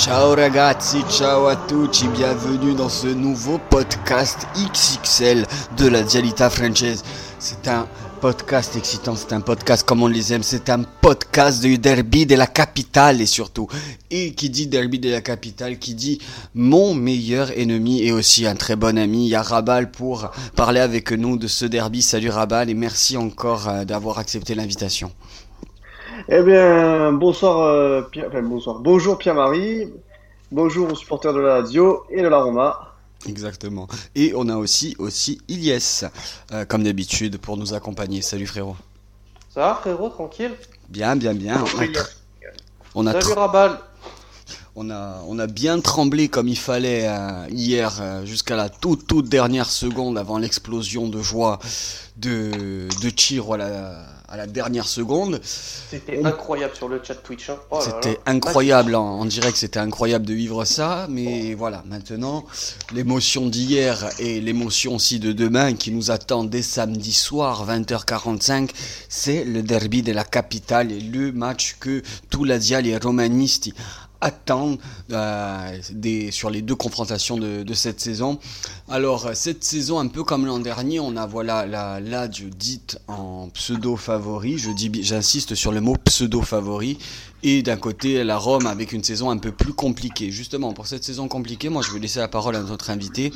Ciao ragazzi, ciao à tutti, bienvenue dans ce nouveau podcast XXL de la Dialita Française. C'est un podcast excitant, c'est un podcast comme on les aime, c'est un podcast du derby de la capitale et surtout. Et qui dit derby de la capitale, qui dit mon meilleur ennemi et aussi un très bon ami, il y a Rabal pour parler avec nous de ce derby. Salut Rabal et merci encore euh, d'avoir accepté l'invitation. Eh bien, bonsoir, euh, Pierre, enfin, bonsoir. Bonjour Pierre-Marie, bonjour aux supporters de la radio et de la Roma. Exactement. Et on a aussi, aussi Ilyes, euh, comme d'habitude, pour nous accompagner. Salut frérot. Ça va frérot, tranquille? Bien, bien, bien. On a, on a, Salut Rabal on a, on a bien tremblé comme il fallait euh, hier, euh, jusqu'à la toute, toute dernière seconde avant l'explosion de joie de, de Chiro à la, à la dernière seconde. C'était incroyable sur le chat Twitch. hein. Oh. C'était incroyable en, en direct, c'était incroyable de vivre ça, mais voilà, maintenant, l'émotion d'hier et l'émotion aussi de demain qui nous attend dès samedi soir, 20h45, c'est le derby de la capitale et le match que tous les les romanistes attendent euh, sur les deux confrontations de, cette saison. Alors, cette saison, un peu comme l'an dernier, on a voilà la Lazio dite en pseudo favori. Je dis, j'insiste sur le mot pseudo favori. Et d'un côté, la Rome avec une saison un peu plus compliquée. Justement, pour cette saison compliquée, moi, je vais laisser la parole à notre invité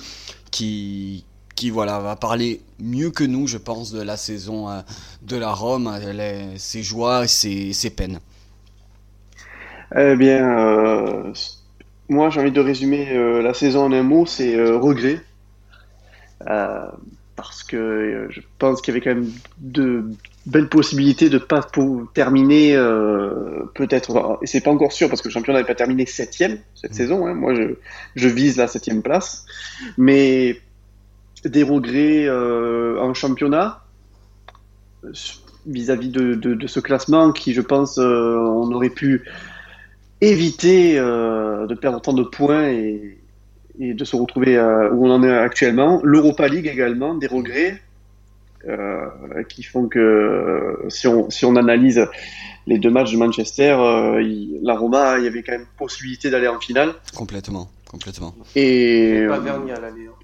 qui qui voilà va parler mieux que nous, je pense, de la saison euh, de la Rome, euh, ses joies, ses, ses peines. Eh bien, euh, moi j'ai envie de résumer euh, la saison en un mot, c'est euh, regret. Euh, parce que je pense qu'il y avait quand même de belles possibilités de pas pour terminer peut-être, et c'est pas encore sûr parce que le championnat n'avait pas terminé septième cette Mhm. saison. hein. Moi je, je vise la septième place, mais des regrets en championnat vis-à-vis de, de, de ce classement qui, je pense, on aurait pu éviter euh, de perdre tant de points et, et de se retrouver euh, où on en est actuellement. L'Europa League également, des regrets euh, qui font que si on, si on analyse les deux matchs de Manchester, euh, il- la Roma, il y avait quand même possibilité d'aller en finale. Complètement, complètement. Et pas Vernier à l'aller. hein.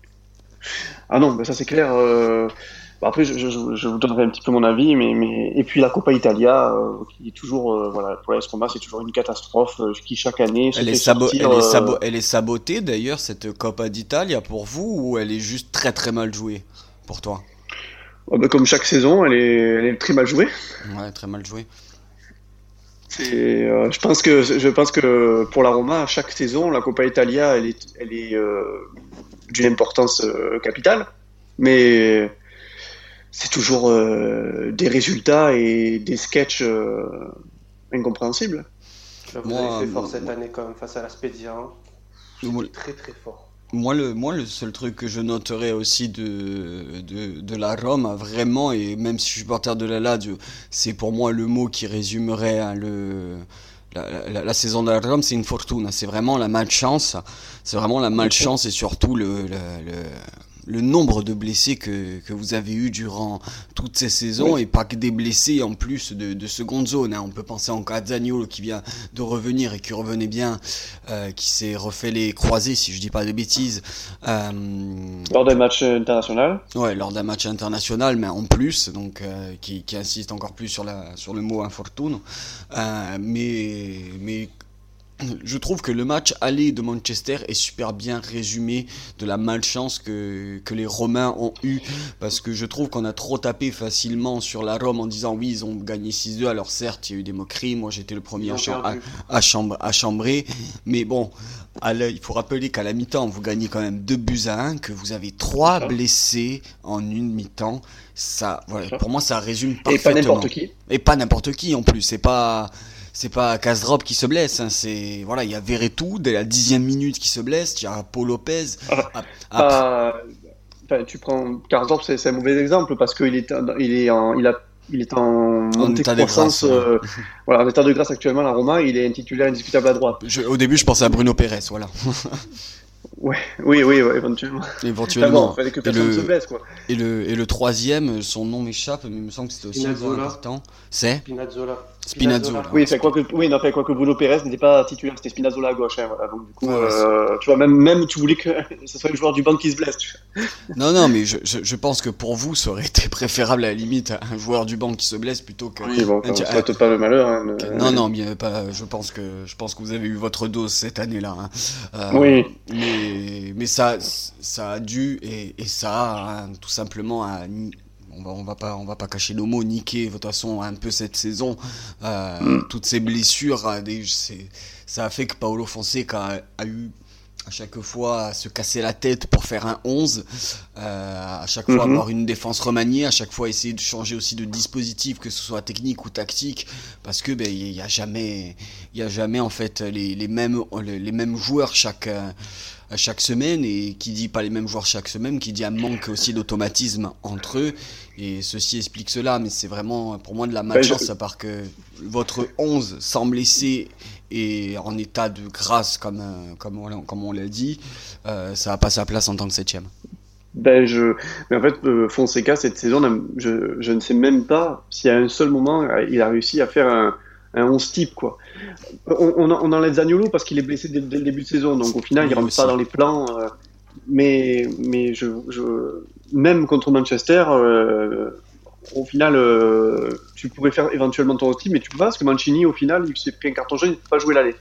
ah non, ben ça c'est clair. Bah Après, je, je, je vous donnerai un petit peu mon avis, mais, mais et puis la Coppa Italia, euh, qui est toujours, euh, voilà, pour l'AS Roma, c'est toujours une catastrophe, euh, qui chaque année se Elle est, fait sortir, elle, est sabo- elle est sabotée d'ailleurs, cette Coppa d'Italia pour vous, ou elle est juste très très mal jouée pour toi? Oh, ben, comme chaque saison, elle est, elle est très mal jouée. Ouais, très mal jouée. Euh, je pense que, je pense que pour la Roma, chaque saison, la Coppa Italia, elle est, elle est euh, d'une importance euh, capitale, mais c'est toujours euh, des résultats et des sketchs euh, incompréhensibles. Là, vous Moi, avez fait fort moi- cette année quand même face à la Spezia. Moi- C'était très très fort. Moi le, moi, le seul truc que je noterais aussi de, de, de la Rome, vraiment, et même si je suis supporter de la Lazio, c'est pour moi le mot qui résumerait hein, le, la, la, la saison de la Rome, c'est une fortuna. C'est vraiment la malchance. C'est vraiment la malchance et surtout le, le, le, le nombre de blessés que, que vous avez eu durant toutes ces saisons et pas que des blessés en plus de, de seconde zone. hein. On peut penser encore à Zaniolo qui vient de revenir et qui revenait bien, euh, qui s'est refait les croisés, si je dis pas de bêtises. Euh, Lors d'un match international, Ouais, lors d'un match international, mais en plus, donc euh, qui, qui insiste encore plus sur la sur le mot infortune. Mais mais je trouve que le match aller de Manchester est super bien résumé de la malchance que, que les Romains ont eu parce que je trouve qu'on a trop tapé facilement sur la Rome en disant oui ils ont gagné 6-2 alors certes il y a eu des moqueries. Moi j'étais le premier à, à, à, chambre, à chambrer. Mais bon il faut rappeler qu'à la mi-temps vous gagnez quand même 2 buts à 1 que vous avez 3 Ça. blessés en une mi-temps. Ça voilà, pour moi ça résume et parfaitement pas n'importe qui. et pas n'importe qui en plus. C'est pas c'est pas Kazdrop qui se blesse. Hein. C'est voilà, il y a Verretou dès la dixième minute qui se blesse. Il y a Paul Lopez. Ah, Ap- après- Pas- enfin, tu prends Karsdorp, c'est c'est un mauvais exemple parce qu'il est, en- il est en, il a, il est en montée état de croissance. grâce, ouais. euh, voilà, en état de grâce actuellement, la Roma, il est un titulaire indiscutable à droite. je- au début, je pensais à Bruno Pérez. Voilà, Ouais, oui, oui, ouais, éventuellement. éventuellement. il fallait que Et personne le- se blesse, quoi. Et le et le troisième, son nom m'échappe, mais il me semble que c'était aussi Spinazzola. important. C'est Spinazzola. Spinazzola. Oui, c'est quoi que, oui, non, quoi que Bruno Pérez n'était pas titulaire, c'était Spinazzola à gauche. Hein, voilà. Donc, du coup, Ouais, euh, tu vois, même, même tu voulais que ce soit le joueur du banc qui se blesse. Non, non, mais je, je, je pense que pour vous, ça aurait été préférable à la limite un joueur du banc qui se blesse plutôt que. Oui, bon, enfin, on souhaite pas le malheur. Hein, Non, non, bien pas. Je pense que je pense que vous avez eu votre dose cette année-là. hein. Euh, Oui. Mais mais ça ça a dû et, et ça a tout simplement à ni- on va on va pas on va pas cacher nos mots niquer de toute façon un peu cette saison euh, Mm. toutes ces blessures euh, des, ça a fait que Paolo Fonseca a, a eu à chaque fois à se casser la tête pour faire un 11 euh, à chaque fois Mhm. avoir une défense remaniée à chaque fois essayer de changer aussi de dispositif que ce soit technique ou tactique parce que ben il y a jamais il y a jamais en fait les, les mêmes les, les mêmes joueurs chaque euh, à chaque semaine et qui dit pas les mêmes joueurs chaque semaine qui dit un manque aussi d'automatisme entre eux et ceci explique cela mais c'est vraiment pour moi de la malchance je- à part que votre 11 sans blessé et en état de grâce comme euh, comme on, l'a- comme on l'a dit euh, ça a pas sa place en tant que septième Ben, je... Mais en fait, euh, Fonseca, cette saison, n'a- je, je ne sais même pas s'il y a un seul moment, il a réussi à faire un, un 11 type. Quoi. On, on, en- on enlève Zaniolo parce qu'il est blessé dès, dès le début de saison, donc au final, Oui, il rentre aussi. pas dans les plans. euh, mais mais je, je... même contre Manchester, euh, au final, euh, tu pourrais faire éventuellement ton 11 type, mais tu peux pas parce que Mancini, au final, il s'est pris un carton jaune, il ne peut pas jouer l'aller.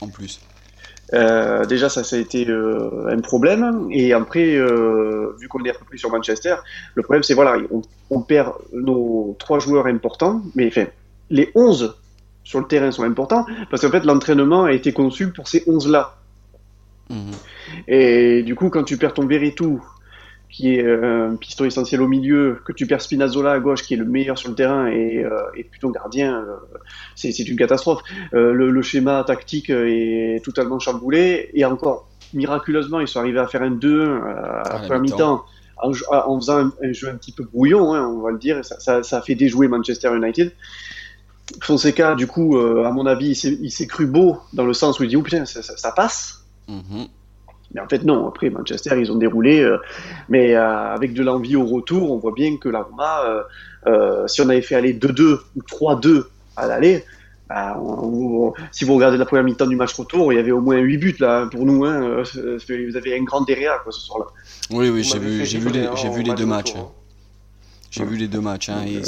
en plus Euh, déjà, ça, ça a été euh, un problème. Et après, vu qu'on est repris sur Manchester, le problème, c'est voilà, on, on perd nos trois joueurs importants, mais enfin, les 11 sur le terrain sont importants parce qu'en fait, l'entraînement a été conçu pour ces 11-là. Mhm. Et du coup, quand tu perds ton Veretout, qui est euh, un piston essentiel au milieu, que tu perds Spinazzola à gauche, qui est le meilleur sur le terrain et, euh, et plutôt gardien, euh, c'est une catastrophe. Euh, le, le schéma tactique est totalement chamboulé et encore miraculeusement, ils sont arrivés à faire un 2 à, la mi-temps en, faisant un, un jeu un petit peu brouillon, hein, on va le dire. et Ça, ça, ça a fait déjouer Manchester United. Fonseca, du coup, à mon avis, il s'est- cru beau dans le sens où il dit oh putain, ça, ça- ça passe. Mhm. Mais en fait, non. Après, Manchester, ils ont déroulé. euh, mais euh, avec de l'envie au retour, on voit bien que la Roma, euh, euh, si on avait fait aller 2-2 ou 3-2 à l'aller, bah, si vous regardez la première mi-temps du match retour, il y avait au moins 8 buts là pour nous. Hein, euh, vous avez un grand derrière quoi, ce soir-là. oui oui j'ai vu les hein, j'ai vu les deux matchs hein. hein. j'ai vu les deux matchs hein, et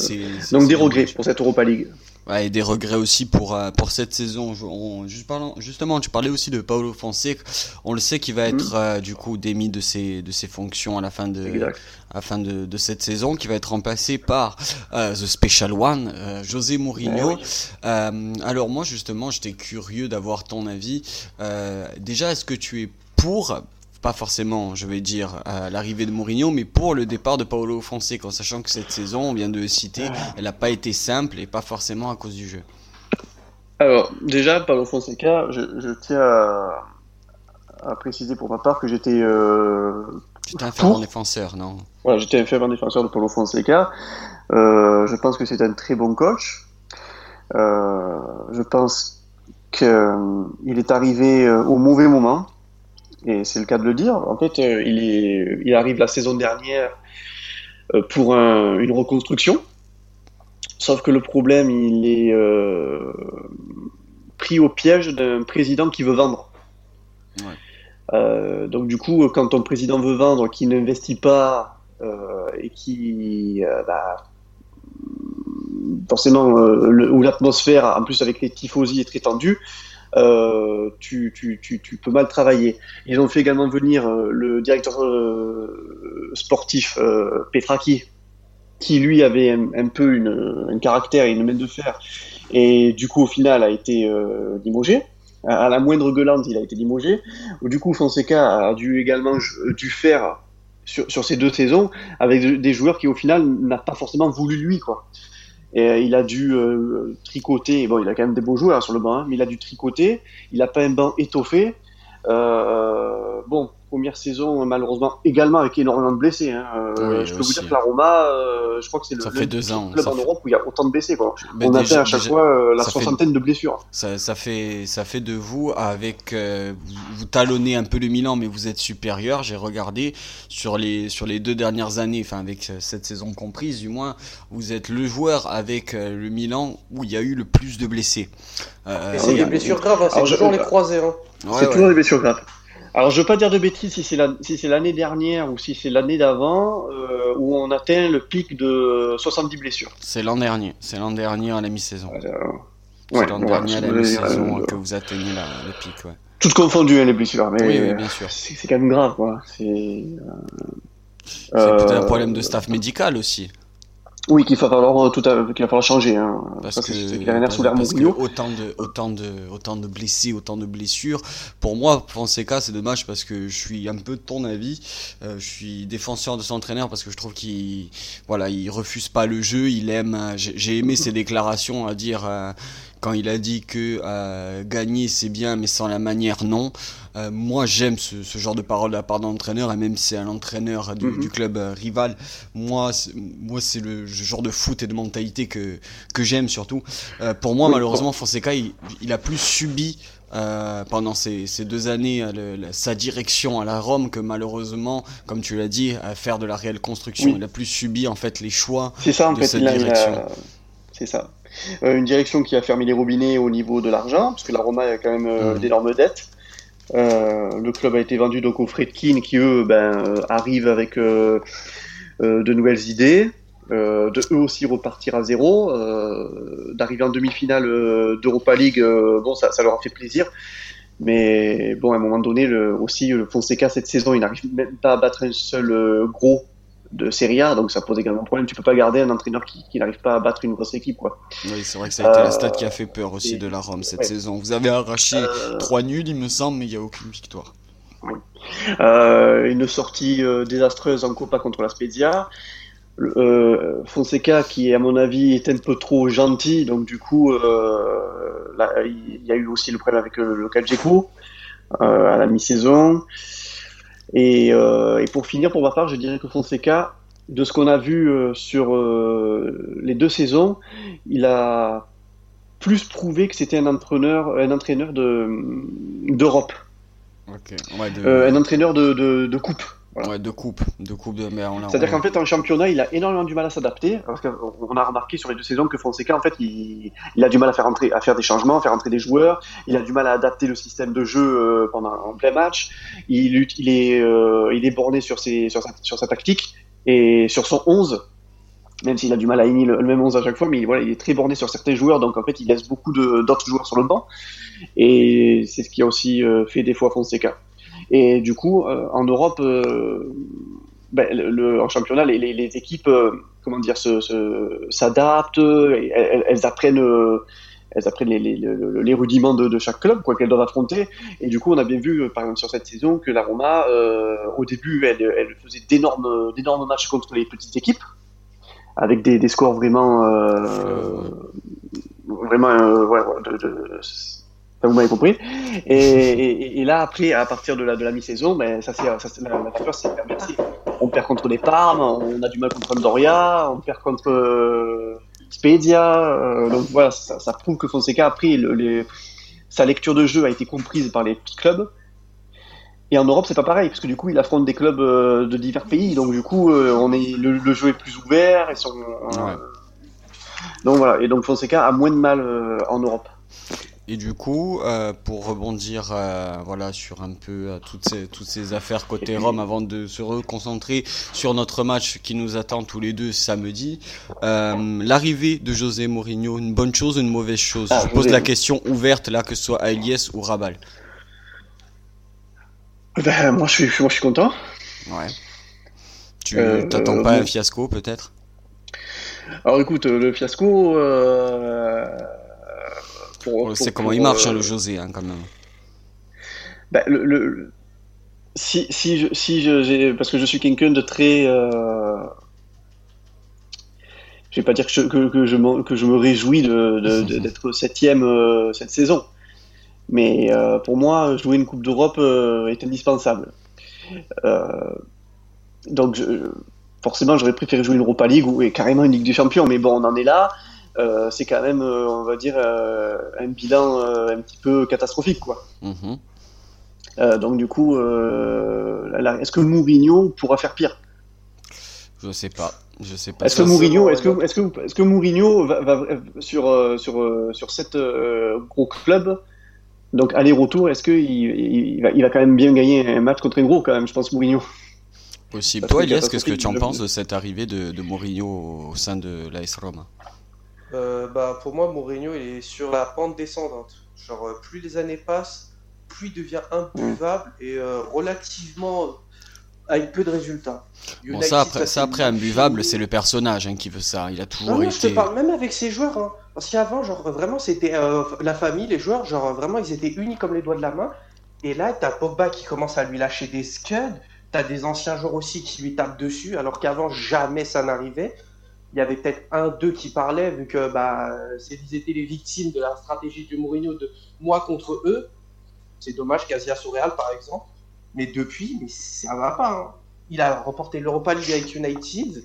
Donc des regrets pour cette Europa League. Ouais, et des regrets aussi pour, euh, pour cette saison. Je- on- juste parlant, justement, tu parlais aussi de Paolo Fonseca. On le sait qu'il va être Mhm. euh, du coup démis de ses, de ses fonctions à la fin de, Exact. à la fin de, de cette saison, qui va être remplacé par euh, The Special One, euh, José Mourinho. Oui. Euh, alors moi justement, j'étais curieux d'avoir ton avis. Déjà, est-ce que tu es pour pas forcément, je vais dire, euh, l'arrivée de Mourinho, mais pour le départ de Paolo Fonseca, en sachant que cette saison, on vient de le citer, elle n'a pas été simple et pas forcément à cause du jeu. Alors, déjà, Paulo Fonseca, je, je tiens à, à préciser pour ma part que j'étais euh, Tu t'es un fervent défenseur, non? Voilà, j'étais un fervent défenseur de Paulo Fonseca. Euh, je pense que c'est un très bon coach. Euh, je pense qu'il est arrivé euh, au mauvais moment, et c'est le cas de le dire. En fait, euh, il, est, il arrive la saison dernière euh, pour un- une reconstruction. Sauf que le problème, il est euh, pris au piège d'un président qui veut vendre. Ouais. Donc du coup, quand ton président veut vendre, qui n'investit pas et qui, bah, forcément, le- où l'atmosphère, en plus avec les tifosi, est très tendue, euh, tu, peux mal travailler. Ils ont fait également venir euh, le directeur euh, sportif Petraki, qui lui avait un, peu un caractère et une main de fer, et du coup au final a été limogé. À la moindre gueulante, il a été limogé. Du coup, Fonseca a dû également dû faire sur, sur ces deux saisons avec de- des joueurs qui au final n'a pas forcément voulu lui quoi. Et euh, il a dû euh, tricoter. Bon, il a quand même des beaux joueurs sur le banc, hein, mais il a dû tricoter. Il n'a pas un banc étoffé. Euh, bon, première saison, malheureusement, également avec énormément de blessés. Hein. Euh, Oui, je peux aussi. vous dire que la Roma, euh, je crois que c'est le, Ça le fait deux ans, club ça en fait- Europe où il y a autant de blessés. Quoi. Mais On déjà- atteint à chaque déjà- fois euh, la fait- soixantaine de blessures. Ça, ça fait ça fait de vous avec euh, vous, vous talonnez un peu le Milan mais vous êtes supérieur j'ai regardé sur les sur les deux dernières années enfin avec cette saison comprise du moins vous êtes le joueur avec euh, le Milan où il y a eu le plus de blessés Euh, Et c'est des blessures graves, hein, c'est je- toujours les croisés. Hein. Ouais, c'est ouais. toujours des blessures graves. Alors, je veux pas dire de bêtises si c'est la- si c'est l'année dernière ou si c'est l'année d'avant euh, où on atteint le pic de 70 blessures. c'est l'an dernier c'est l'an dernier à la mi-saison Euh, c'est ouais, l'an dernier à la mi-saison euh, que vous atteignez la, le pic ouais. Toutes confondues, hein, les blessures. Mais oui oui bien sûr c'est quand même grave. Quoi. C'est peut-être un problème de staff médical aussi Oui, qu'il va falloir tout à... qu'il va falloir changer. Hein. Parce que, sous Mourinho. autant de, autant de, autant de blessés, autant de blessures. Pour moi, Fonseca, c'est dommage parce que je suis un peu de ton avis. Euh, je suis défenseur de son entraîneur parce que je trouve qu'il, voilà, il refuse pas le jeu. Il aime. euh, J'ai j'ai aimé ses déclarations à dire euh, quand il a dit que euh, gagner c'est bien, mais sans la manière non. Euh, moi, j'aime ce, ce genre de parole de la part d'un entraîneur, et même si c'est un entraîneur du, Mhm. du club euh, rival, moi, c'est- moi, c'est le genre de foot et de mentalité que que j'aime surtout. Pour moi, malheureusement, Fonseca, il, il a plus subi euh, pendant ces, ces deux années le- la- sa direction à la Rome que malheureusement, comme tu l'as dit, à faire de la réelle construction. Oui. Il a plus subi en fait les choix. Ça, en de fait. cette direction. C'est ça. Euh, une direction qui a fermé les robinets au niveau de l'argent, parce que la Roma a quand même Mhm. d'énormes dettes. Euh, le club a été vendu donc aux Fredkin, qui eux ben, arrivent avec de nouvelles idées, euh, de eux aussi repartir à zéro, euh, d'arriver en demi-finale euh, d'Europa League, bon ça, ça leur a fait plaisir. Mais bon, à un moment donné, le, aussi, le Fonseca, cette saison, il n'arrive même pas à battre un seul gros de Serie A, donc ça pose également problème. Tu peux pas garder un entraîneur qui, qui n'arrive pas à battre une grosse équipe, quoi. Oui, c'est vrai que ça a été la Euh, stat qui a fait peur aussi et- de la Rome cette ouais. saison. Vous avez arraché Euh, trois nuls, il me semble, mais il n'y a aucune victoire. Euh, une sortie euh, désastreuse en Copa contre la Spezia. Euh, Fonseca, qui à mon avis est un peu trop gentil, donc du coup, euh, il y a eu aussi le problème avec le, le Calgeco euh, à la mi-saison. Et, euh, et pour finir, pour ma part, je dirais que Fonseca, de ce qu'on a vu euh, sur euh, les deux saisons, il a plus prouvé que c'était un entraîneur, un entraîneur de d'Europe, Ok. Ouais, de, euh, un entraîneur de, de, de coupe. Voilà. ouais, de coupe, de coupe de. L'a- C'est-à-dire on- qu'en fait, en championnat, il a énormément du mal à s'adapter. Parce qu'on a remarqué sur les deux saisons que Fonseca, en fait, il, il a du mal à faire entrer, à faire des changements, à faire entrer des joueurs. Il a du mal à adapter le système de jeu euh, pendant en plein match. Il, il est, euh, il est borné sur ses, sur sa, sur sa tactique et sur son 11. Même s'il a du mal à aligner le, le même 11 à chaque fois, mais voilà, il est très borné sur certains joueurs, donc en fait, il laisse beaucoup de- d'autres joueurs sur le banc. Et c'est ce qui a aussi euh, fait des fois Fonseca. Et du coup, euh, en Europe, euh, ben, le, le- en championnat, les, les, les équipes, euh, comment dire, s'adaptent, elles, elles apprennent, elles apprennent les, les, les- les rudiments de, de chaque club, quoi qu'elles doivent affronter. Et du coup, on a bien vu, par exemple, sur cette saison, que la Roma, euh, au début, elle, elle faisait d'énormes, d'énormes matchs contre les petites équipes, avec des, des scores vraiment, euh, vraiment, euh, ouais, ouais, de, de- ça, vous m'avez compris. Et, et, et là, après, à partir de la, de la mi-saison, ben, ça, c'est, ça, la, la s'est inversée. On perd contre les Parmes, on a du mal contre Doria, on perd contre euh, Spedia. euh, donc voilà, ça, ça prouve que Fonseca, le, les, sa lecture de jeu a été comprise par les petits clubs. Et en Europe, c'est pas pareil, parce que du coup, il affronte des clubs euh, de divers pays, donc du coup, on est, le, le jeu est plus ouvert. Et son, Ouais. Donc voilà, et donc Fonseca a moins de mal en Europe. Et du coup, euh, pour rebondir euh, voilà, sur un peu euh, toutes, ces, toutes ces affaires côté Rome avant de se reconcentrer sur notre match qui nous attend tous les deux samedi, l'arrivée de José Mourinho, une bonne chose ou une mauvaise chose? Ah, Je pose la question ouverte là, que ce soit à Elias ou Rabal. Ben, moi, je suis, moi, je suis content. Ouais. Tu t'attends pas à un fiasco peut-être? Alors écoute, le fiasco. Euh, pour- On pour- sait comment pour, il marche euh, hein, le José hein, quand même. le, le- le- si, si, je, si je, parce que je suis quelqu'un de très. Euh, je vais pas dire que je, que, que je, que je me réjouis d'être septième euh, cette saison, mais euh, pour moi, jouer une Coupe d'Europe euh, est indispensable. Donc, je- forcément, j'aurais préféré jouer une Europa League ou et carrément une Ligue des Champions. Mais bon, on en est là. Euh, c'est quand même, euh, on va dire, euh, un bilan un petit peu catastrophique, quoi. Mhm. Donc, du coup, est-ce que Mourinho pourra faire pire? Je sais pas. Je sais pas. Est-ce que Mourinho, est-ce que, est-ce que, est-ce que Mourinho va, va- sur sur sur euh, gros clubs, donc aller-retour, est-ce que il, il va, il va quand même bien gagner un match contre un gros quand même, je pense Mourinho? possible. Toi, Elias, qu'est-ce que tu en penses de cette arrivée de, de Mourinho au sein de l'AS Roma Euh, bah, pour moi, Mourinho, il est sur la pente descendante. Genre, euh, plus les années passent, plus il devient imbuvable et euh, relativement avec peu de résultats. Bon, ça après, ça, après imbuvable, c'est le personnage hein, qui veut ça. Il a toujours Non, non, je te été. parle même avec ses joueurs. hein. Parce qu'avant, genre, vraiment, c'était euh, la famille, les joueurs, genre, vraiment, ils étaient unis comme les doigts de la main. Et là, t'as Pogba qui commence à lui lâcher des scuds. T'as des anciens joueurs aussi qui lui tapent dessus, alors qu'avant, jamais ça n'arrivait. Il y avait peut-être un, deux qui parlaient, vu que bah, ils étaient les victimes de la stratégie du Mourinho de moi contre eux. C'est dommage, au Real, par exemple. Mais depuis, mais ça va pas. hein. Il a remporté l'Europa League avec United.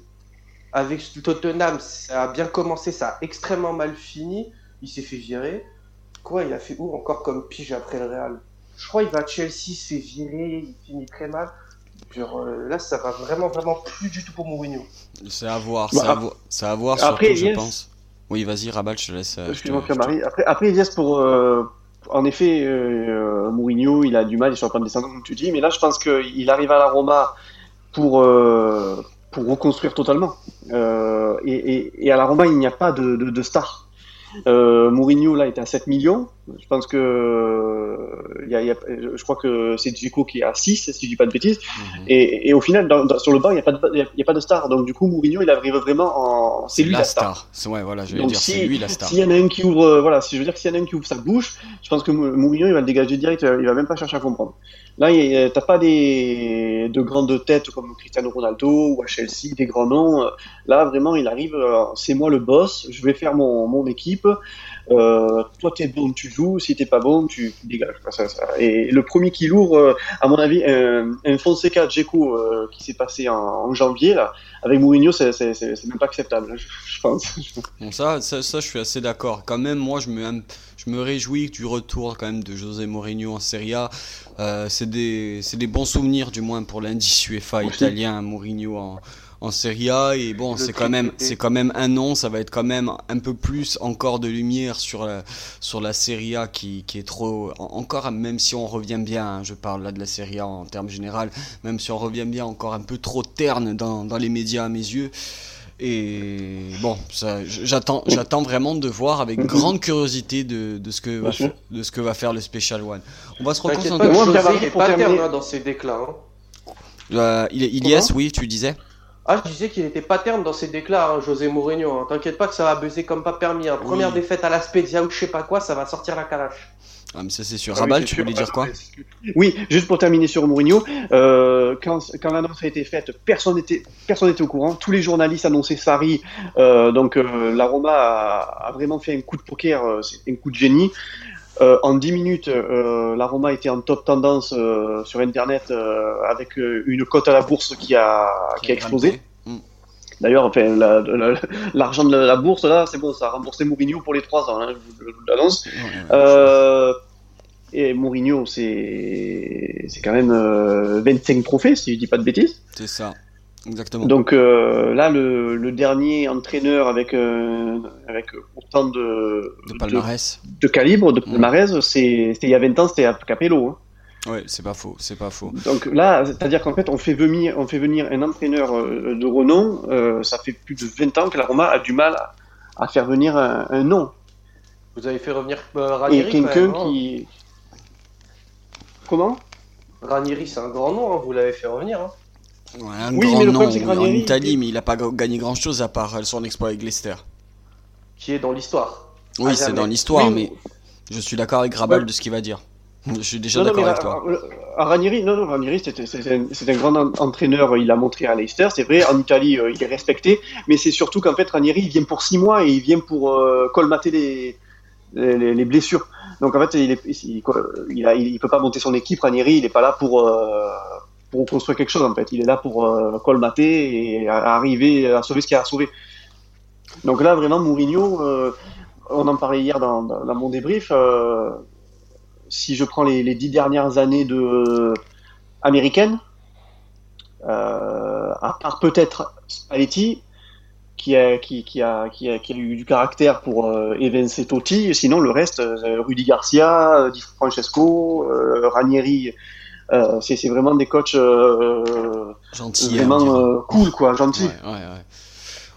Avec Tottenham, ça a bien commencé, ça a extrêmement mal fini. Il s'est fait virer. Quoi, il a fait où encore comme pige après le Real? Je crois qu'il va à Chelsea, il se fait il finit très mal. Genre, euh, là, ça va vraiment, vraiment plus du tout pour Mourinho. C'est à voir. Bah, c'est à voir, c'est à voir après, surtout, je pense. Oui, vas-y, Rabal, je te laisse. euh, je te- Excuse-moi je Pierre te- Marie. Après, après Elias pour euh, en effet euh, Mourinho, il a du mal, il est sur la pente descendante comme tu dis, mais là je pense qu'il arrive à la Roma pour euh, pour reconstruire totalement. Euh, et, et, et à la Roma, il n'y a pas de, de, de star. Euh, Mourinho là est à 7 millions. Je pense que euh, y a, y a- je crois que c'est Dzeko qui est à 6 si je dis pas de bêtises. Mhm. Et, et au final, dans- dans- sur le banc, il n'y a, pas de- il y a pas de star. Donc du coup, Mourinho, il arrive vraiment en. C'est lui la star. C'est ouais, voilà, je vais Donc, dire, si- c'est lui la star. S'il y en a un qui ouvre, euh, voilà, si je veux dire s'il y en a un qui ouvre sa bouche, je pense que Mou- Mourinho il va le dégager direct, euh, il va même pas chercher à comprendre. Là, y t'as pas des de grandes têtes comme Cristiano Ronaldo ou à Chelsea, des grands noms. Là, vraiment, il arrive, c'est moi le boss, je vais faire mon, mon équipe. Euh, toi, t'es bon, tu joues. Si t'es pas bon, tu tu dégages. quoi, ça, ça. Et le premier qui l'ouvre, euh, à mon avis, un, un Fonseca Dzeko euh, qui s'est passé en, en janvier là, avec Mourinho, c'est même pas acceptable, je, je pense. Bon, ça, ça, ça, je suis assez d'accord. Quand même, moi, je me, je me réjouis du retour quand même de José Mourinho en Serie A. Euh, c'est des, des bons souvenirs, du moins pour l'indice UEFA italien, Mourinho en, en Serie A. Et bon, c'est quand même, quand même un nom. Ça va être quand même un peu plus encore de lumière sur la, sur la Serie A qui, qui est trop, en- encore, même si on revient bien, hein, je parle là de la Serie A en termes général, même si on revient bien encore un peu trop terne dans, dans les médias à mes yeux. Et bon, j'attends, j'attends vraiment de voir avec grande curiosité de, de ce que va, de ce que va faire le Special One. On va se reconcentrer. pas, Moi, José, Pierre il est pas hein, dans ses déclats. hein. Euh, Il- Ilias, oui, tu disais? Ah, je disais qu'il était pas terne dans ses déclats, hein, José Mourinho. hein. T'inquiète pas que ça va buzzer comme pas permis. hein. Première Oui. défaite à la Spezia ou je sais pas quoi, ça va sortir la calache. Ah, mais ça c'est sûr. Ah oui, Rabal, tu voulais dire quoi Oui, juste pour terminer sur Mourinho, euh, quand, quand l'annonce a été faite, personne n'était personne n'était au courant. Tous les journalistes annonçaient Sarri. Euh, donc euh, la Roma a, a vraiment fait un coup de poker, euh, c'est un coup de génie. Euh, en 10 minutes, euh, la Roma était en top tendance euh, sur Internet avec une cote à la bourse qui a, qui a explosé. Mm. D'ailleurs, enfin, la- la- l'argent de la bourse, là, c'est bon, ça a remboursé Mourinho pour les 3 ans, hein, je vous- l'annonce. Et Mourinho, c'est c'est quand même euh, 25 trophées, si je dis pas de bêtises. C'est ça. Exactement. Donc euh, là, le, le dernier entraîneur avec, euh, avec autant de, de palmarès. de, de calibre, de Mm. palmarès, c'est c'était il y a 20 ans, c'était Capello. hein. Ouais, c'est pas faux. C'est pas faux. Donc là, c'est-à-dire qu'en fait, on fait venir, on fait venir un entraîneur euh, de renom. euh, ça fait plus de 20 ans que la Roma a du mal à, à faire venir un, un nom. Vous avez fait revenir euh, Et Ranieri. quand quelqu'un même, hein. qui... Comment? Ranieri, c'est un grand nom, hein, vous l'avez fait revenir. hein. Ouais, un Oui, grand mais le nom problème, en Ranieri- Italie, mais il a pas gagné grand chose à part euh, son exploit avec Leicester. Qui est dans l'histoire. Oui, c'est dans l'histoire, Oui, mais je suis d'accord avec Rabal Ouais. de ce qu'il va dire. Je suis déjà d'accord avec toi. à- Ranieri, non, non, Ranieri, c'est un, grand en- entraîneur. Il a montré à Leicester, c'est vrai. En Italie, euh, il est respecté, mais c'est surtout qu'en fait, Ranieri, il vient pour six mois et il vient pour euh, colmater les, les, les blessures. Donc en fait, il, est, il, il, a, il, il peut pas monter son équipe. Ranieri, il est pas là pour euh, pour construire quelque chose en fait. Il est là pour euh, colmater et arriver à sauver ce qu'il y a à sauver. Donc là, vraiment, Mourinho, euh, on en parlait hier dans, mon débrief. Euh, si je prends les, dix dernières années de américaines, à part peut-être Spalletti, qui a, qui, a, qui, a, qui a eu du caractère pour euh, évincer Totti. Sinon, le reste, Rudy Garcia, Di Francesco, Ranieri, euh, c'est vraiment des coachs euh, gentils, vraiment cool, quoi, gentils. Ouais, ouais, ouais.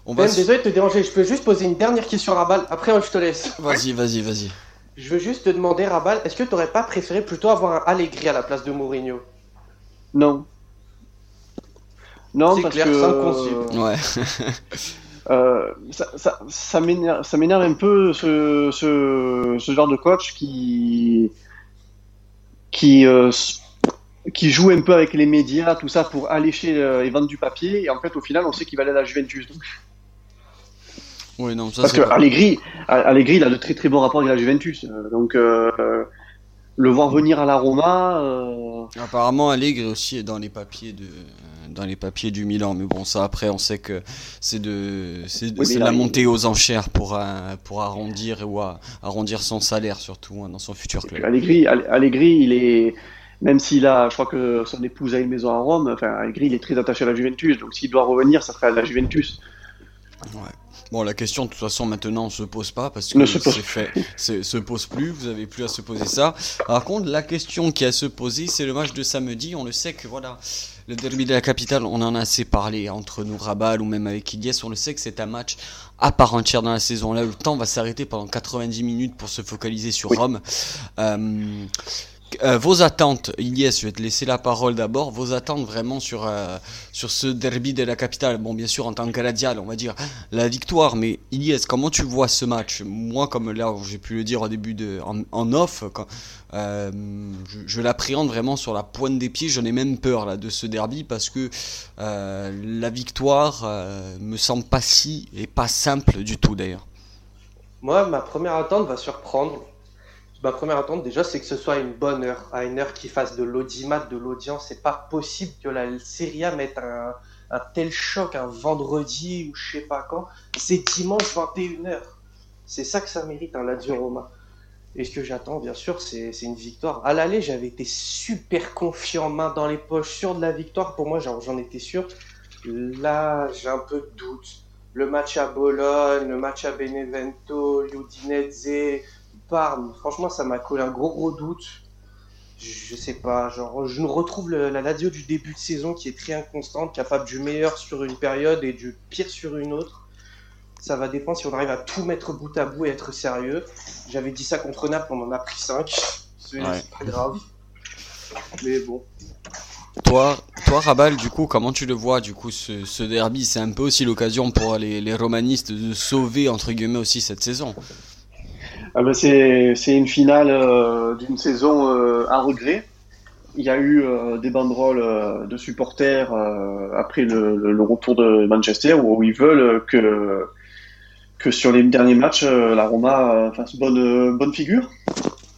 On va... désolé de te déranger, je peux juste poser une dernière question à Rabal, après je te laisse. Vas-y, vas-y, vas-y. Je veux juste te demander, Rabal, est-ce que tu n'aurais pas préféré plutôt avoir un Allegri à la place de Mourinho? Non. Non, parce clair, que... Ouais. Euh, ça, ça, ça m'énerve un peu ce, ce, ce, genre de coach qui qui euh, qui joue un peu avec les médias, tout ça pour allécher euh, et vendre du papier, et en fait au final on sait qu'il va aller à la Juventus. Donc. Oui, non, ça, Parce que Allegri, Allegri, il a de très très bons rapports avec la Juventus, donc euh, le voir venir à la Roma. Euh... Apparemment, Allegri aussi est dans les papiers de dans les papiers du Milan, mais bon, ça après, on sait que c'est de c'est Oui, la montée aux enchères pour euh, pour arrondir ou à- arrondir son salaire surtout hein, dans son futur club. Allegri, Al- Allegri, il est même s'il a, je crois que son épouse a une maison à Rome. Enfin, Allegri, il est très attaché à la Juventus, donc s'il doit revenir, ça sera à la Juventus. Ouais. Bon, la question de toute façon maintenant se pose pas parce que c'est fait, se pose plus. Vous avez plus à se poser ça. Par contre, la question qui a à se poser, c'est le match de samedi. On le sait que voilà, le derby de la capitale, on en a assez parlé entre nous, Rabal ou même avec Ilyes. On le sait que c'est un match à part entière dans la saison. Là, le temps va s'arrêter pendant 90 minutes pour se focaliser sur Oui. Rome. Euh, euh, vos attentes, Ilyes, je vais te laisser la parole d'abord. Vos attentes vraiment sur euh, sur ce derby de la capitale. Bon, bien sûr, en tant qu'Aladial, on va dire la victoire. Mais Ilyes, comment tu vois ce match? Moi, comme là, j'ai pu le dire au début de en, off, euh, je, je l'appréhende vraiment sur la pointe des pieds. J'en ai même peur là de ce derby parce que la victoire me semble pas si et pas simple du tout d'ailleurs. Moi, ma première attente va surprendre. Ma première attente, déjà, c'est que ce soit une bonne heure, à une heure qui fasse de l'audimat, de l'audience. C'est pas possible que la Serie A mette un, tel choc un vendredi ou je sais pas quand. C'est dimanche 21h. C'est ça que ça mérite, un Lazio Roma. Et ce que j'attends, bien sûr, c'est une victoire. À l'aller, j'avais été super confiant, main dans les poches, sûr de la victoire. Pour moi, j'en étais sûr. Là, j'ai un peu de doute. Le match à Bologne, le match à Benevento, Udinese, Parme. Franchement, ça m'a collé un gros gros doute. Je sais pas, genre, je nous retrouve le- la Lazio du début de saison qui est très inconstante, capable du meilleur sur une période et du pire sur une autre. Ça va dépendre si on arrive à tout mettre bout à bout et être sérieux. J'avais dit ça contre Naples, on en a pris 5. C'est Ouais. pas grave. Mais bon. Toi, toi Rabal, du coup, comment tu le vois Du coup, ce, ce derby, c'est un peu aussi l'occasion pour les, les romanistes de sauver entre guillemets aussi cette saison. Ah ben c'est une finale euh, d'une saison euh, à regret. Il y a eu euh, des banderoles de supporters après le, le- le retour de Manchester où ils veulent que que sur les derniers matchs la Roma fasse bonne bonne figure.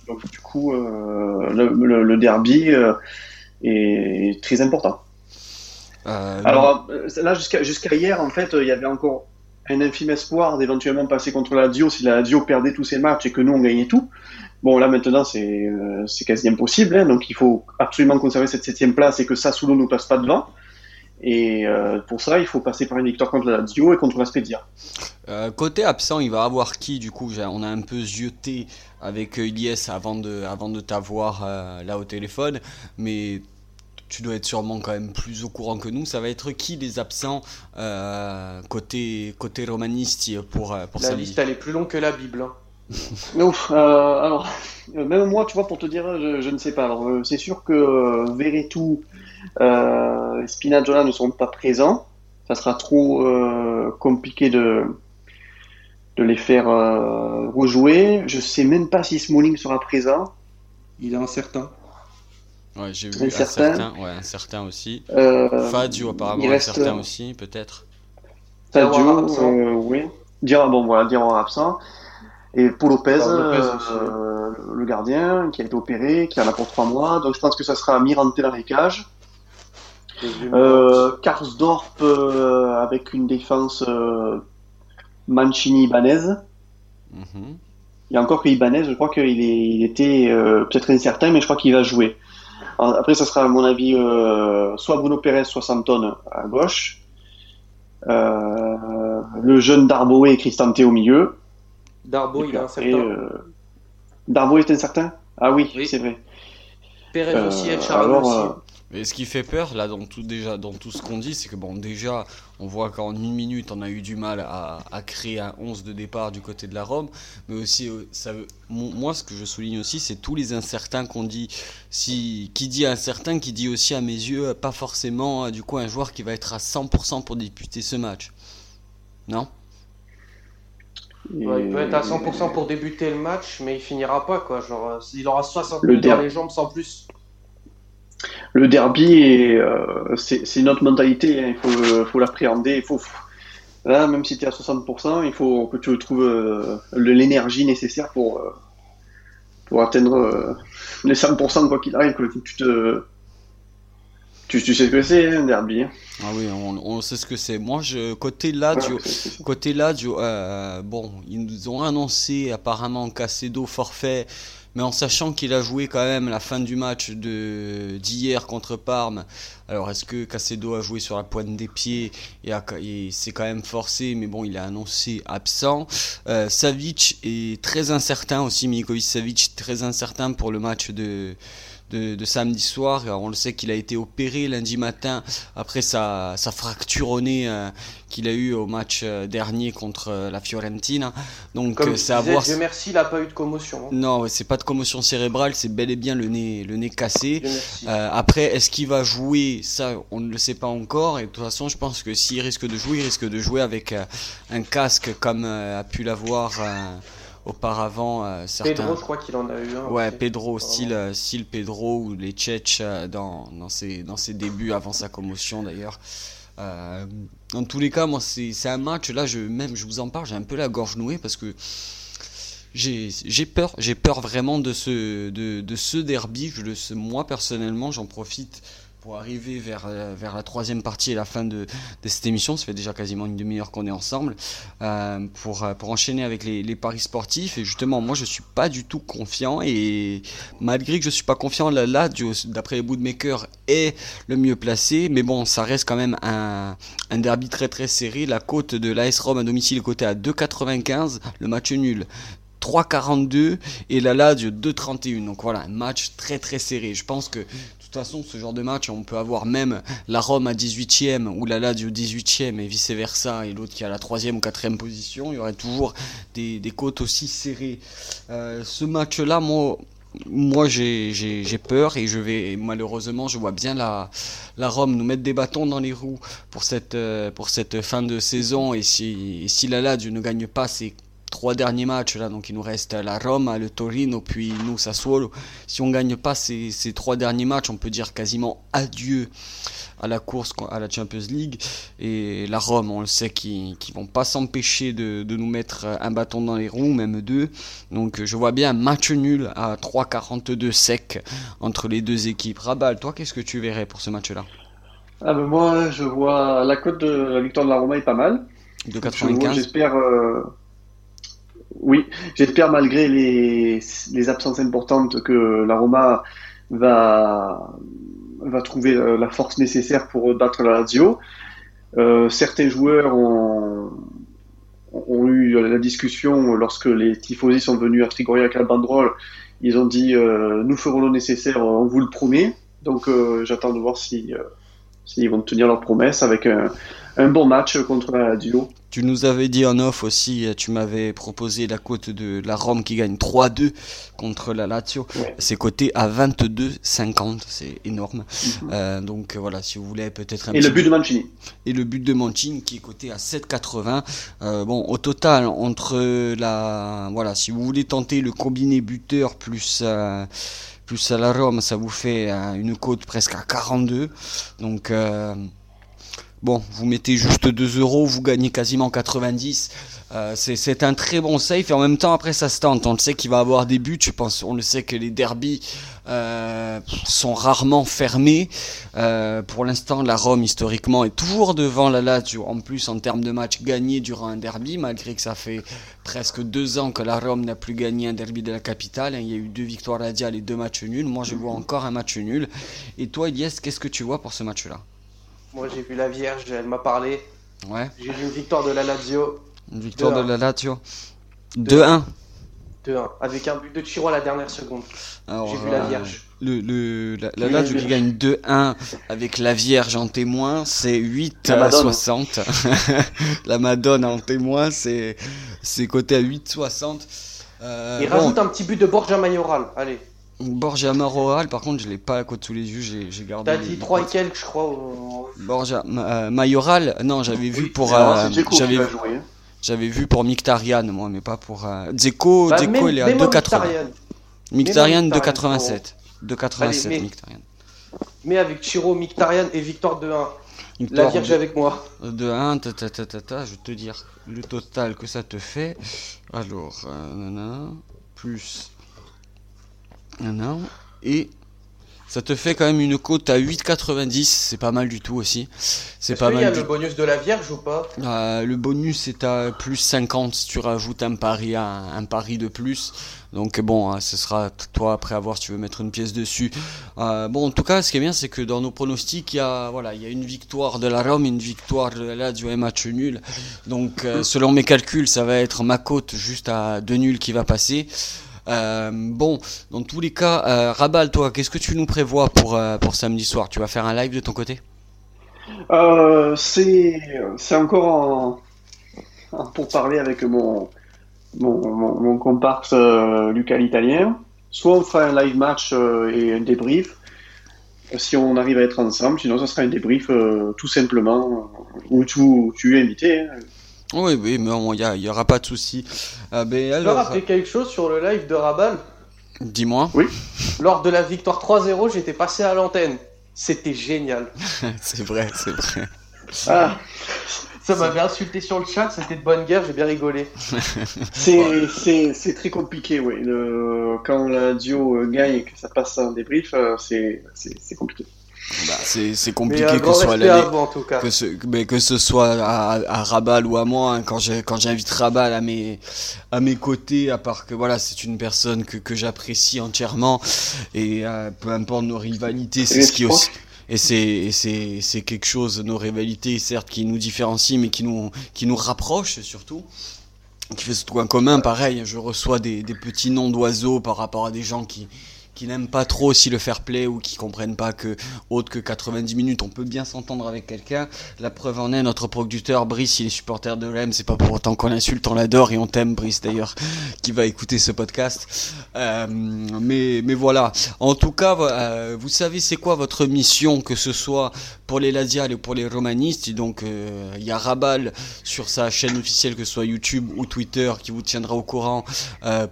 Donc du coup le, derby est très important. Alors là jusqu'à jusqu'à hier en fait il y avait encore un infime espoir d'éventuellement passer contre la Lazio si la Lazio perdait tous ses matchs et que nous on gagnait tout. Bon là maintenant c'est euh, quasi impossible hein, donc il faut absolument conserver cette septième place et que Sassuolo ne passe pas devant. Et euh, pour ça il faut passer par une victoire contre la Lazio et contre la. Euh, côté absent, il va avoir qui du coup? On a un peu zioté avec Ilyes avant de, avant de t'avoir là au téléphone, mais tu dois être sûrement quand même plus au courant que nous. Ça va être qui les absents euh, côté, côté romanisti pour, euh, pour La liste, elle est plus longue que la Bible. hein. Ouf, euh, alors euh, même moi tu vois pour te dire je, je ne sais pas. Alors euh, c'est sûr que euh, Verretou euh, et Spinazzola ne sont pas présents. Ça sera trop euh, compliqué de de les faire euh, rejouer. Je sais même pas si Smalling sera présent. Il est incertain. Ouais, j'ai vu Un un certain. certain, ouais, un certain aussi. Euh, Fazio apparemment il un certain aussi, peut-être. Absent. euh, oui. Diawara, bon voilà, Diawara absent. Et Paul Lopez, euh, euh, le gardien, qui a été opéré, qui en a pour trois mois. Donc je pense que ça sera Mirante dans les cages. Euh, Karsdorp euh, avec une défense euh, Mancini-Ibanez. Mhm. Il y a encore que Ibanez, je crois qu'il il était euh, peut-être incertain, mais je crois qu'il va jouer. Après, ça sera à mon avis soit Bruno Pérez, soit Sampton à gauche. le jeune Darbo et Cristante au milieu. Darbo, il est incertain. Darbo est incertain? Ah oui, c'est vrai. Pérez aussi et Charles aussi. Mais ce qui fait peur, là, dans tout, déjà, dans tout ce qu'on dit, c'est que, bon, déjà, on voit qu'en une minute, on a eu du mal à, créer un 11 de départ du côté de la Rome. Mais aussi, euh, ça, moi, ce que je souligne aussi, c'est tous les incertains qu'on dit. Si, qui dit incertain, qui dit aussi, à mes yeux, pas forcément, euh, du coup, un joueur qui va être à 100% pour débuter ce match. Non? Il peut être à 100% pour débuter le match, mais il finira pas, quoi. Genre, euh, il aura 60 minutes dans les jambes sans plus le derby, euh, c'est une autre mentalité, hein. il faut, l'appréhender. Faut, là, même si tu es à 60%, il faut que tu trouves euh, l'énergie nécessaire pour, euh, pour atteindre les 100% quoi qu'il arrive. Que tu, te, tu, sais ce que c'est, un derby. Hein. Ah oui, on, sait ce que c'est. Moi, je, côté Lazio, côté Lazio bon, ils nous ont annoncé apparemment Casedo forfait mais en sachant qu'il a joué quand même la fin du match de d'hier contre Parme. Alors est-ce que Casedo a joué sur la pointe des pieds et, c'est quand même forcé, mais bon, il a annoncé absent. Euh, Savic est très incertain aussi, Milikovic Savic très incertain pour le match de de, samedi soir. on le sait qu'il a été opéré lundi matin après sa, sa fracture au nez euh, qu'il a eu au match euh, dernier contre euh, la Fiorentina. Donc c'est à voir. Dieu merci, il n'a pas eu de commotion. Hein. Non, c'est pas de commotion cérébrale, c'est bel et bien le nez, le nez cassé. après, est-ce qu'il va jouer? Ça, on ne le sait pas encore. Et de toute façon, je pense que s'il risque de jouer, il risque de jouer avec un casque comme a pu l'avoir auparavant euh, certains... Pedro, je crois qu'il en a eu un. Ouais, Pedro, style, euh, style Pedro ou les Tchetch euh, dans, dans, ses, dans ses débuts, avant sa commotion d'ailleurs. dans tous les cas, moi, c'est un match, là, je, même je vous en parle, j'ai un peu la gorge nouée parce que j'ai peur, j'ai peur vraiment de ce, de, de ce derby. Je le, moi, personnellement, j'en profite pour arriver vers, euh, vers la troisième partie et la fin de, de cette émission. Ça fait déjà quasiment une demi-heure qu'on est ensemble euh, pour, euh, pour enchaîner avec les, paris sportifs. Et justement, moi, je suis pas du tout confiant. Et malgré que je suis pas confiant, là, là d'après les bookmakers, est le mieux placé. Mais bon, ça reste quand même un, un derby très très serré. La cote de l'AS Rome à domicile est cotée à 2,95. Le match nul 3,42 et la Lazio 2,31. Donc voilà, un match très très serré. Je pense que toute façon, ce genre de match, on peut avoir même la Rome à 18e ou la Lazio 18e et vice-versa, et l'autre qui a la 3e ou 4e position. Il y aurait toujours des, des côtes aussi serrées. Euh, ce match-là, moi, moi j'ai peur et je vais malheureusement je vois bien la, la Rome nous mettre des bâtons dans les roues pour cette, euh, pour cette fin de saison et si, si la Lazio ne gagne pas c'est trois derniers matchs là, donc il nous reste la Rome, le Torino, puis nous Sassuolo. Si on gagne pas ces, ces, trois derniers matchs, on peut dire quasiment adieu à la course à la Champions League. Et la Rome, on le sait, qui, qui vont pas s'empêcher de, de, nous mettre un bâton dans les roues, même deux. Donc je vois bien un match nul à 3,42 sec entre les deux équipes. Rabal, toi, qu'est-ce que tu verrais pour ce match-là? Ah ben Moi, je vois la cote de la victoire de la Roma est pas mal. De 95. J'espère. Euh, oui, j'espère malgré les, absences importantes que la Roma va, trouver euh, la force nécessaire pour battre la Lazio. Euh, certains joueurs ont, eu la discussion lorsque les tifosi sont venus à Trigoria avec la banderole. Ils ont dit euh, nous ferons le nécessaire, on vous le promet. Donc j'attends de voir si s'ils vont tenir leur promesse avec un, un bon match contre la Lazio. Tu nous avais dit en off aussi, tu m'avais proposé la cote de la Rome qui gagne 3-2 contre la Lazio. C'est coté à 22,50, c'est énorme. Mhm. Euh, donc voilà, si vous voulez peut-être un Et le but de Mancini. Et le but de Mancini qui est coté à 7,80. Euh, bon, au total, entre la. Voilà, si vous voulez tenter le combiné buteur plus. Euh, plus à la Rome, ça vous fait une cote presque à 42. Donc bon, vous mettez juste 2 euros, vous gagnez quasiment 90. Euh, c'est un très bon safe et en même temps après ça se tente. On le sait qu'il va avoir des buts. On le sait que les derbies euh, sont rarement fermés. Euh, pour l'instant, la Rome historiquement est toujours devant la Lazio. En plus, en termes de matchs gagnés durant un derby, malgré que ça fait presque deux ans que la Rome n'a plus gagné un derby de la capitale. Il y a eu deux victoires radiales et deux matchs nuls. Moi, je vois encore un match nul. Et toi, Elias, qu'est-ce que tu vois pour ce match-là? Moi, j'ai vu la Vierge. Elle m'a parlé. Ouais. J'ai vu une victoire de la Lazio. Une victoire de la Lazio. 2-1. 2-1. Avec un but de Chiro à la dernière seconde. J'ai vu la euh, Vierge. Le, le, la, la Lazio qui gagne 2-1 avec la Vierge en témoin, c'est 8 à 60. la Madone en témoin, c'est coté à 8,60. Euh, Il rajoute un petit but de Borja Mayoral. Allez. Borja Mayoral, par contre, je l'ai pas à côté sous les yeux, j'ai gardé. T'as dit 3 et quelques, je crois. Borja euh, Mayoral, non, j'avais vu pour. Euh, j'avais j'avais vu pour Mictarian, moi, mais pas pour. Euh... Dzeko, bah, il est à 2,80. Mictarian, 2,87. 2,87 Mictarian. Mais avec Chiro, Mictarian et Victor 2-1. La Vierge avec moi. 2-1, ta, ta, ta, ta, je vais te dire le total que ça te fait. Alors, euh, plus. Nanana, et ça te fait quand même une cote à 8,90, c'est pas mal du tout aussi. C'est pas mal. Il y a le bonus de la Vierge ou pas? Euh, Le bonus est à plus 50 si tu rajoutes un pari, un, un pari de plus. Donc bon, hein, ce sera toi après à voir si tu veux mettre une pièce dessus. Euh, bon, en tout cas, ce qui est bien, c'est que dans nos pronostics, il y a voilà, il y a une victoire de la Rome, une victoire de la Lazio et match nul. Donc euh, selon mes calculs, ça va être ma cote juste à deux nuls qui va passer. Euh, bon, dans tous les cas, euh, Rabal, toi, qu'est-ce que tu nous prévois pour, euh, pour samedi soir? Tu vas faire un live de ton côté? C'est encore pour parler avec mon, mon, mon, comparse Lucas l'Italien. Soit on fera un live match et un débrief, si on arrive à être ensemble, sinon ce sera un débrief tout simplement où tu, tu es invité. Hein. Oui, oui, mais il n'y aura pas de souci. Euh, ben, alors... rappeler quelque chose sur le live de Rabal? Dis-moi. Oui. Lors de la victoire 3-0, j'étais passé à l'antenne. C'était génial. c'est vrai, c'est vrai. Ah. Ça m'avait insulté sur le chat, c'était de bonne guerre, j'ai bien rigolé. c'est très compliqué, oui. quand la duo gagne et que ça passe en débrief, euh, c'est compliqué. Bah, c'est compliqué que ce soit que ce, mais que ce soit à, à Rabal ou à moi hein, quand quand j'invite Rabal à mes à mes côtés à part que voilà c'est une personne que, que j'apprécie entièrement. Et euh, peu importe nos rivalités c'est ce qui aussi et c'est c'est c'est quelque chose nos rivalités certes qui nous différencient mais qui nous qui nous rapprochent surtout qui fait ce truc en commun. Pareil je reçois des, des petits noms d'oiseaux par rapport à des gens qui qui n'aiment pas trop aussi le fair play ou qui comprennent pas que autre que 90 minutes on peut bien s'entendre avec quelqu'un. La preuve en est notre producteur Brice, il est supporter de l'EM, c'est pas pour autant qu'on l'insulte, on l'adore et on t'aime Brice d'ailleurs qui va écouter ce podcast. Euh, mais mais voilà, en tout cas euh, vous savez c'est quoi votre mission que ce soit pour les Ladiales et pour les romanistes? donc euh, il y a Rabal sur sa chaîne officielle que ce soit YouTube ou Twitter qui vous tiendra au courant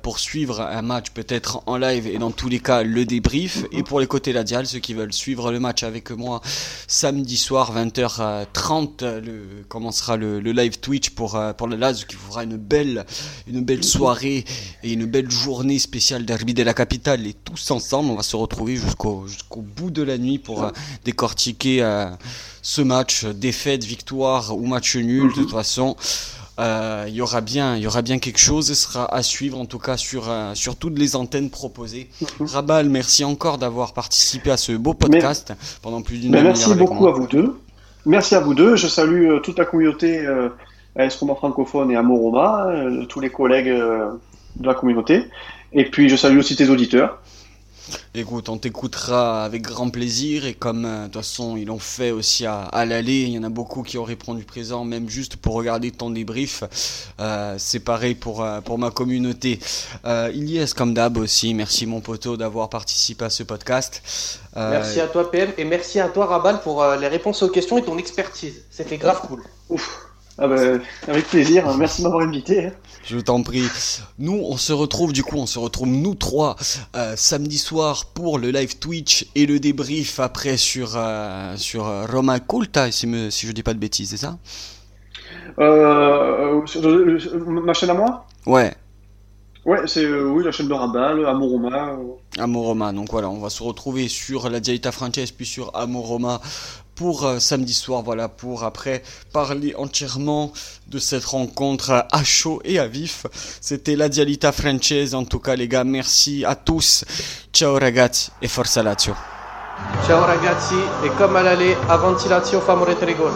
pour suivre un match peut-être en live et dans tous les cas le débrief. Et pour les côtés Ladial, ceux qui veulent suivre le match avec moi, samedi soir, 20h30, le, commencera le, live Twitch pour, euh, pour le Lazio qui fera une belle, une belle soirée et une belle journée spéciale derby de la capitale. Et tous ensemble, on va se retrouver jusqu'au jusqu'au bout de la nuit pour euh, décortiquer euh, ce match, défaite, victoire ou match nul. De toute façon, euh, il y aura bien, il y aura bien quelque chose. Ce sera à suivre en tout cas sur euh, sur toutes les antennes proposées. Mhm. Rabal, merci encore d'avoir participé à ce beau podcast pendant plus d'une heure. Merci beaucoup à vous deux. Merci à vous deux. Je salue euh, toute la communauté à Escoma francophone et à Moroma, tous les collègues de la communauté. Et puis je salue aussi tes auditeurs. Écoute, on t'écoutera avec grand plaisir et comme euh, de toute façon ils l'ont fait aussi à, l'aller, il y en a beaucoup qui ont répondu présent même juste pour regarder ton débrief. Euh, c'est pareil pour, euh, pour ma communauté. Euh, Ilyes comme d'hab aussi, merci mon poteau d'avoir participé à ce podcast. Merci à toi PM et merci à toi Rabal pour les réponses aux questions et ton expertise. C'était grave cool. Ouf. Ah bah, avec plaisir, merci de m'avoir invité. Je t'en prie. Nous, on se retrouve du coup, on se retrouve nous trois euh, samedi soir pour le live Twitch et le débrief après sur euh, sur euh, Roma Culta, si, me, si je dis pas de bêtises, c'est ça? Euh, Ma chaîne à moi? Ouais. Ouais, c'est oui la chaîne de Rabal, Amoroma. Amoroma, donc voilà, on va se retrouver sur la Dialita Frances puis sur Amoroma pour euh, samedi soir, voilà, pour après parler entièrement de cette rencontre à chaud et à vif. C'était la Dialita Frances, en tout cas les gars, merci à tous. Ciao ragazzi et forza Lazio. Ciao ragazzi, et comme à l'aller, avanti Lazio, famore Trigol.